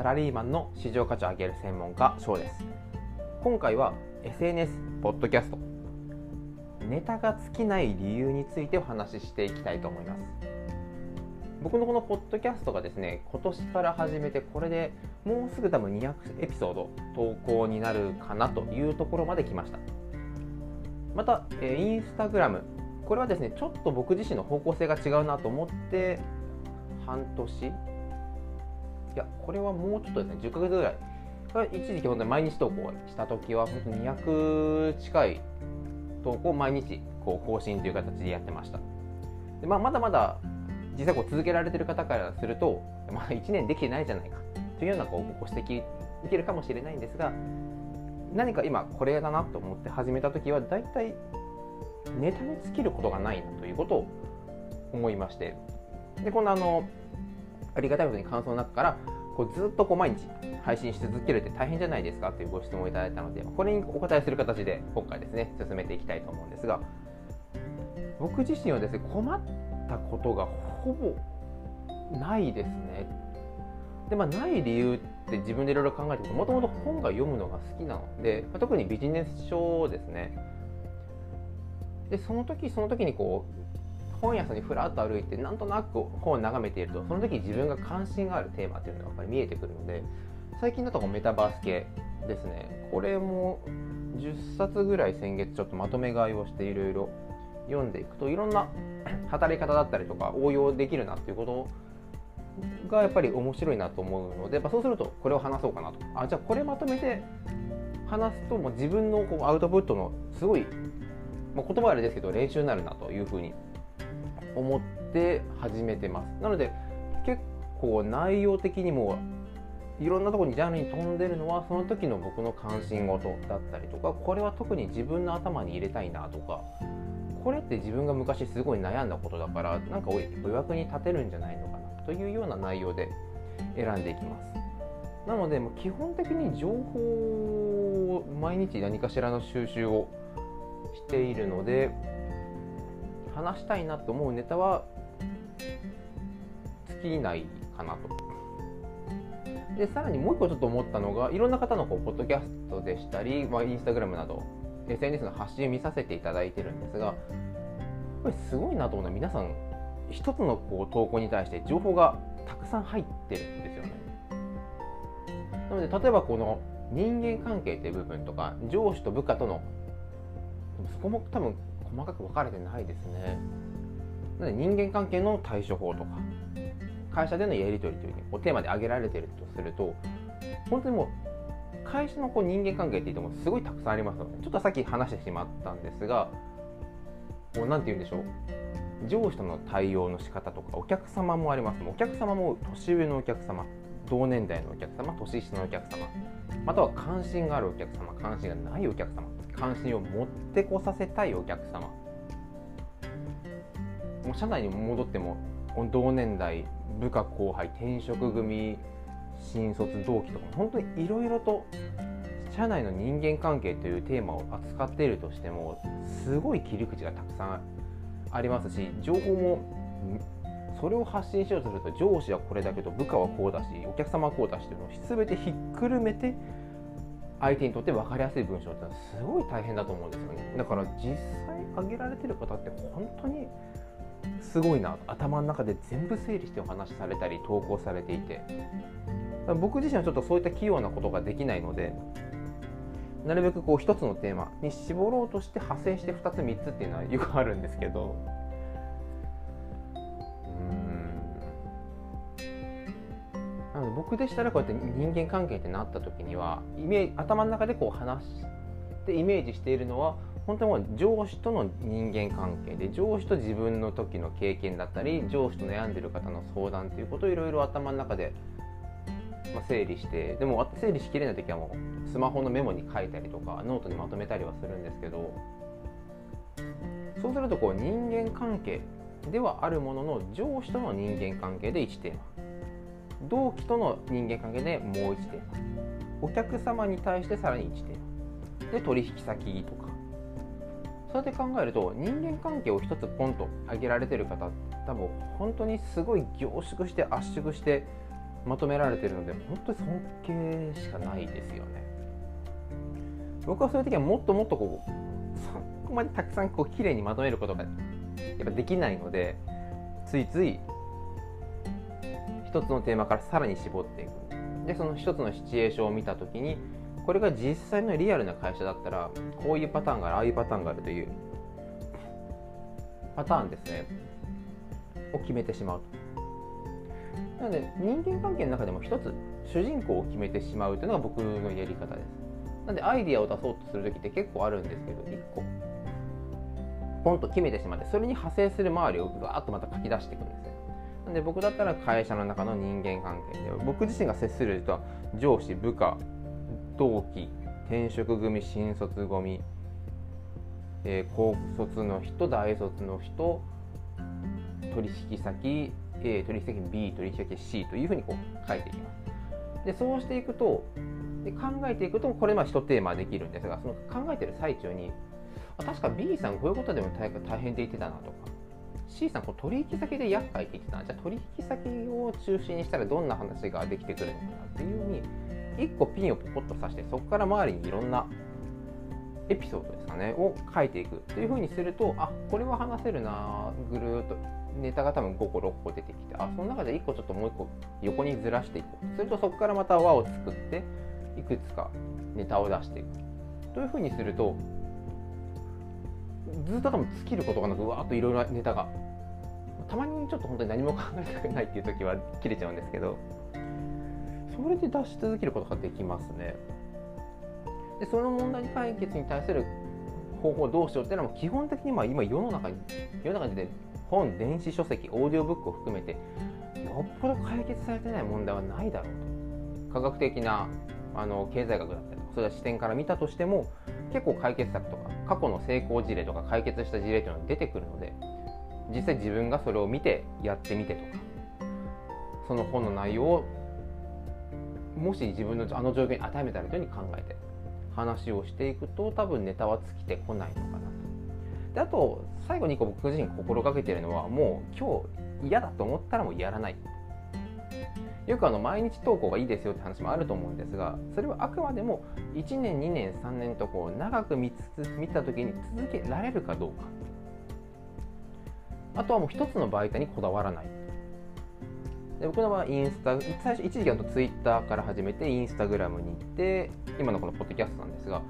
サラリーマンの市場価値を上げる専門家翔です。今回は SNS ポッドキャスト。ネタが尽きない理由についてお話ししていきたいと思います。僕のこのポッドキャストがですね今年から始めてこれでもうすぐ多分200エピソード投稿になるかなというところまで来ました。また、えインスタグラム。これはですねちょっと僕自身の方向性が違うなと思って半年いやこれはもうちょっとですね10ヶ月ぐらい。一時期本当に毎日投稿した時は本当に200近い投稿を毎日こう更新という形でやってました。で、まあ、まだまだ実際こう続けられてる方からすると、まあ、1年できてないじゃないか。というようなこうご指摘受けるかもしれないんですが何か今これだなと思って始めた時は大体ネタに尽きることがないなということを思いまして。でこのあのありがたいことに感想の中からこうずっとこう毎日配信し続けるって大変じゃないですかというご質問をいただいたのでこれにお答えする形で今回ですね進めていきたいと思うんですが僕自身はですね困ったことがほぼないですね。でまあない理由って自分でいろいろ考えてもともと本が読むのが好きなので、まあ、特にビジネス書ですねでその時その時にこう本屋さんにふらっと歩いてなんとなく本を眺めているとその時自分が関心があるテーマっていうのがやっぱり見えてくるので最近だとメタバース系ですね。これも10冊ぐらい先月ちょっとまとめ買いをしていろいろ読んでいくといろんな働き方だったりとか応用できるなっていうことがやっぱり面白いなと思うのでやっぱそうするとこれを話そうかなと。あじゃあこれまとめて話すともう自分のこうアウトプットのすごい、まあ、言葉あれですけど練習になるなというふうに思って始めてます。なので結構内容的にもいろんなところにジャンルに飛んでるのはその時の僕の関心事だったりとかこれは特に自分の頭に入れたいなとかこれって自分が昔すごい悩んだことだからなんかお役に立てるんじゃないのかなというような内容で選んでいきます。なので基本的に情報を毎日何かしらの収集をしているので話したいなと思うネタは尽きないかなと。でさらにもう一個ちょっと思ったのがいろんな方のこうポッドキャストでしたり、まあ、インスタグラムなど SNS の発信を見させていただいてるんですがやっぱりすごいなと思うのは皆さん一つのこう投稿に対して情報がたくさん入ってるんですよね。なので例えばこの人間関係っていう部分とか上司と部下とのそこも多分細かく分かれてないですね。なので人間関係の対処法とか会社でのやり取りというこうテーマで挙げられているとすると本当にもう会社のこう人間関係って言ってもすごいたくさんありますのでちょっとさっき話してしまったんですがこうなんて言うんでしょう上司との対応の仕方とかお客様もありますお客様も年上のお客様同年代のお客様年下のお客様または関心があるお客様関心がないお客様関心を持ってこさせたいお客様。もう社内に戻っても同年代部下後輩転職組新卒同期とか本当にいろいろと社内の人間関係というテーマを扱っているとしてもすごい切り口がたくさんありますし情報もそれを発信しようとすると上司はこれだけど部下はこうだしお客様はこうだしというのを全てひっくるめて相手にとって分かりやすい文章ってのはすごい大変だと思うんですよね。だから実際挙げられてる方って本当にすごいな頭の中で全部整理してお話しされたり投稿されていて。僕自身はちょっとそういった器用なことができないのでなるべくこう一つのテーマに絞ろうとして派生して2つ3つっていうのはよくあるんですけどなので僕でしたらこうやって人間関係ってなった時にはイメージ頭の中でこう話してイメージしているのは本当にもう上司との人間関係で上司と自分の時の経験だったり上司と悩んでる方の相談ということをいろいろ頭の中で、ま整理してでも整理しきれない時はもうスマホのメモに書いたりとかノートにまとめたりはするんですけどそうするとこう人間関係ではあるものの上司との人間関係で1テーマ同期との人間関係でもう1テーマお客様に対してさらに1テーマで取引先とか。そうやって考えると人間関係を一つポンと挙げられてる方多分本当にすごい凝縮して圧縮してまとめられてるので本当に尊敬しかないですよね。僕はそういう時はもっともっとこうそこまでたくさんこう綺麗にまとめることがやっぱできないのでついつい一つのテーマからさらに絞っていく。でその一つのシチュエーションを見た時にこれが実際のリアルな会社だったらこういうパターンがあるああいうパターンがあるというパターンですね。を決めてしまうなので人間関係の中でも一つ主人公を決めてしまうというのが僕のやり方です。なんでアイディアを出そうとする時って結構あるんですけど1個。ポンと決めてしまってそれに派生する周りをガーッとまた書き出していくんですね。で僕だったら会社の中の人間関係で僕自身が接する人は上司部下同期転職組新卒組、えー、高卒の人大卒の人取引先 A 取引先 B 取引先 C というふうにこう書いていきます。でそうしていくとで考えていくとこれまあ1テーマできるんですがその考えてる最中に確か B さんこういうことでも大変って言ってたなとか C さんこう取引先で厄介って言ってた。じゃあ取引先を中心にしたらどんな話ができてくるのかなっていうように1個ピンをポコッと刺してそこから周りにいろんなエピソードですかねを書いていくというふうにするとあこれは話せるなぐるっとネタが多分5個6個出てきてあその中で1個ちょっともう1個横にずらしていこう。するとそこからまた輪を作っていくつかネタを出していく。というふうにするとずっと多分尽きることがなくわーっといろいろネタが。たまにちょっと本当に何も考えたくないっていう時は切れちゃうんですけど。それで出し続けることができますね。でその問題解決に対する方法どうしようっていうのは基本的にまあ今世の中に世の中で本電子書籍オーディオブックを含めてよっぽど解決されてない問題はないだろうと。科学的なあの経済学だったりとかそういう視点から見たとしても結構解決策とか過去の成功事例とか解決した事例というのが出てくるので実際自分がそれを見てやってみてとかその本の内容をもし自分のあの状況に当てはめたらというふうに考えて話をしていくと多分ネタは尽きてこないのかなと。であと最後に僕自身心がけてるのはもう今日嫌だと思ったらもうやらないよくあの毎日投稿がいいですよって話もあると思うんですがそれはあくまでも1年2年3年とこう長く見つつ見た時に続けられるかどうか。あとはもう一つの媒体にこだわらない。で僕の場合インスタ最初一時期だとツイッターから始めてインスタグラムに行って今のこのポッドキャストなんですが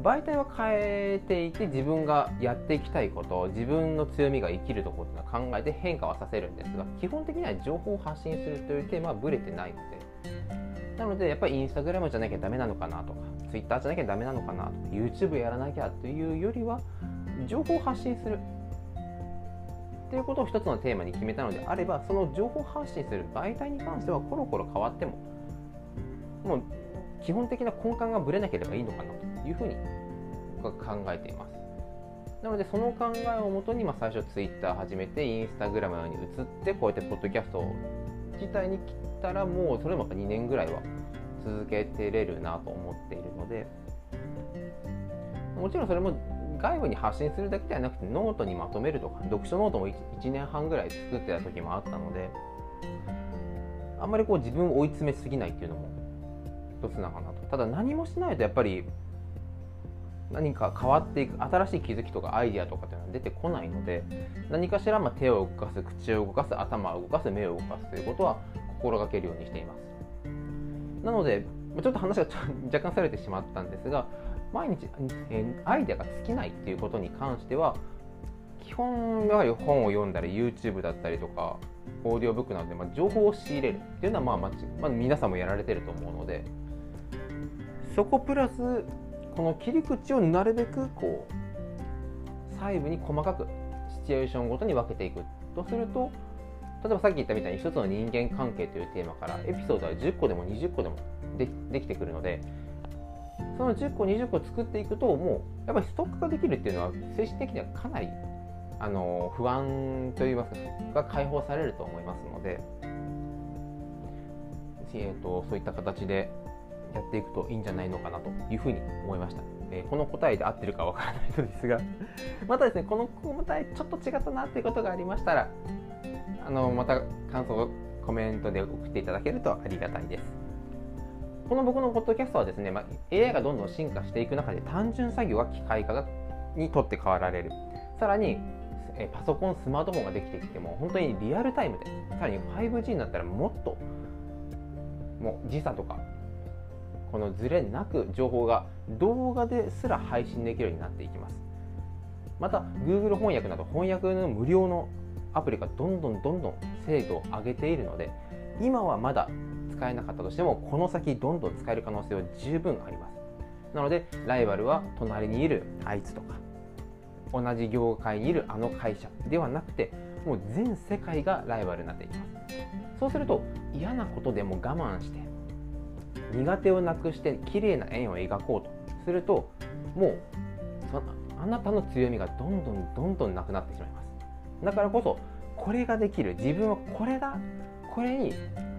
媒体は変えていて自分がやっていきたいこと自分の強みが生きるところというのは考えて変化はさせるんですが基本的には情報を発信するというテーマはブレてないので。なのでやっぱりインスタグラムじゃなきゃダメなのかなとかツイッターじゃなきゃダメなのかなとか YouTube やらなきゃというよりは情報を発信する。ということを一つのテーマに決めたのであればその情報発信する。媒体に関してはコロコロ変わってももう基本的な根幹がぶれなければいいのかなと。いうふうに僕は考えています。なのでその考えをもとに、まあ、最初 Twitter 始めてインスタグラムに移ってこうやってポッドキャスト自体に来たらもうそれも2年ぐらいは続けてれるなと思っているのでもちろんそれも外部に発信するだけではなくてノートにまとめるとか読書ノートも 1, 1年半ぐらい作ってた時もあったのであんまりこう自分を追い詰めすぎないっていうのも一つなのかなとただ何もしないとやっぱり何か変わっていく新しい気づきとかアイディアとかっていうのは出てこないので何かしらま手を動かす口を動かす頭を動かす目を動かすということは心がけるようにしています。なのでちょっと話が 若干されてしまったんですが毎日、えアイデアが尽きないっていうことに関しては基本やはり本を読んだり YouTube だったりとかオーディオブックなどで、ま情報を仕入れるっていうのはまあ、まあ、皆さんもやられてると思うのでそこプラスこの切り口をなるべくこう細部に細かくシチュエーションごとに分けていくとすると例えばさっき言ったみたいに一つの人間関係というテーマからエピソードは10個でも20個でもでできてくるのでその10個20個作っていくともうやっぱりストックができるっていうのは精神的にはかなりあの不安といいますかが解放されると思いますので、えーとそういった形でやっていくといいんじゃないのかなというふうに思いました。えー、この答えで合ってるかわからないのですが またですねこの答えちょっと違ったなっていうことがありましたらあのまた感想をコメントで送っていただけるとありがたいですこの僕のポッドキャストはですね、まあ、AI がどんどん進化していく中で単純作業は機械化にとって変わられるさらにえパソコンスマートフォンができてきても本当にリアルタイムでさらに 5G になったらもっともう時差とかこのズレなく情報が動画ですら配信できるようになっていきます。また Google 翻訳など翻訳の無料のアプリがどんどんどんどん精度を上げているので今はまだ使えなかったとしてもこの先どんどん使える可能性は十分あります。なのでライバルは隣にいるあいつとか同じ業界にいるあの会社ではなくてもう全世界がライバルになっていきます。そうすると嫌なことでも我慢して苦手をなくして綺麗な円を描こうとするともうそあなたの強みがどんどんどんどんなくなってしまいます。だからこそこれができる自分はこれだこれに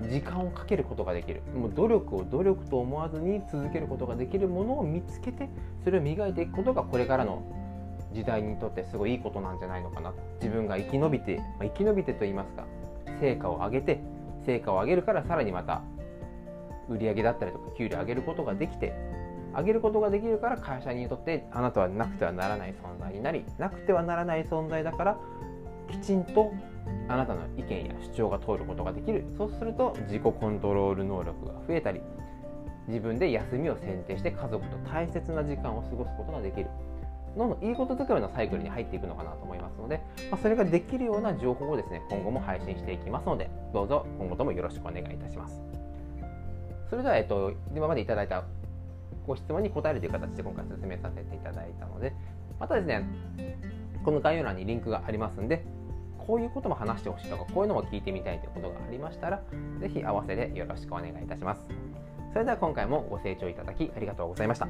時間をかけることができる。もう努力を努力と思わずに続けることができるものを見つけてそれを磨いていくことがこれからの時代にとってすごいいいことなんじゃないのかな。自分が生き延びて、まあ、生き延びてと言いますか成果を上げて成果を上げるからさらにまた売り上げだったりとか給料上げることができて上げることができるから会社にとってあなたはなくてはならない存在になりなくてはならない存在だからきちんとあなたの意見や主張が通ることができる。そうすると自己コントロール能力が増えたり自分で休みを選定して家族と大切な時間を過ごすことができる。どんどんいいこと作りのサイクルに入っていくのかなと思いますので、まあ、それができるような情報をですね今後も配信していきますのでどうぞ今後ともよろしくお願いいたします。それでは、えっと、今までいただいたご質問に答えるという形で今回進めさせていただいたのでまたですねこの概要欄にリンクがありますんでこういうことも話してほしいとかこういうのも聞いてみたいということがありましたらぜひ合わせてよろしくお願いいたします。それでは今回もご清聴いただきありがとうございました。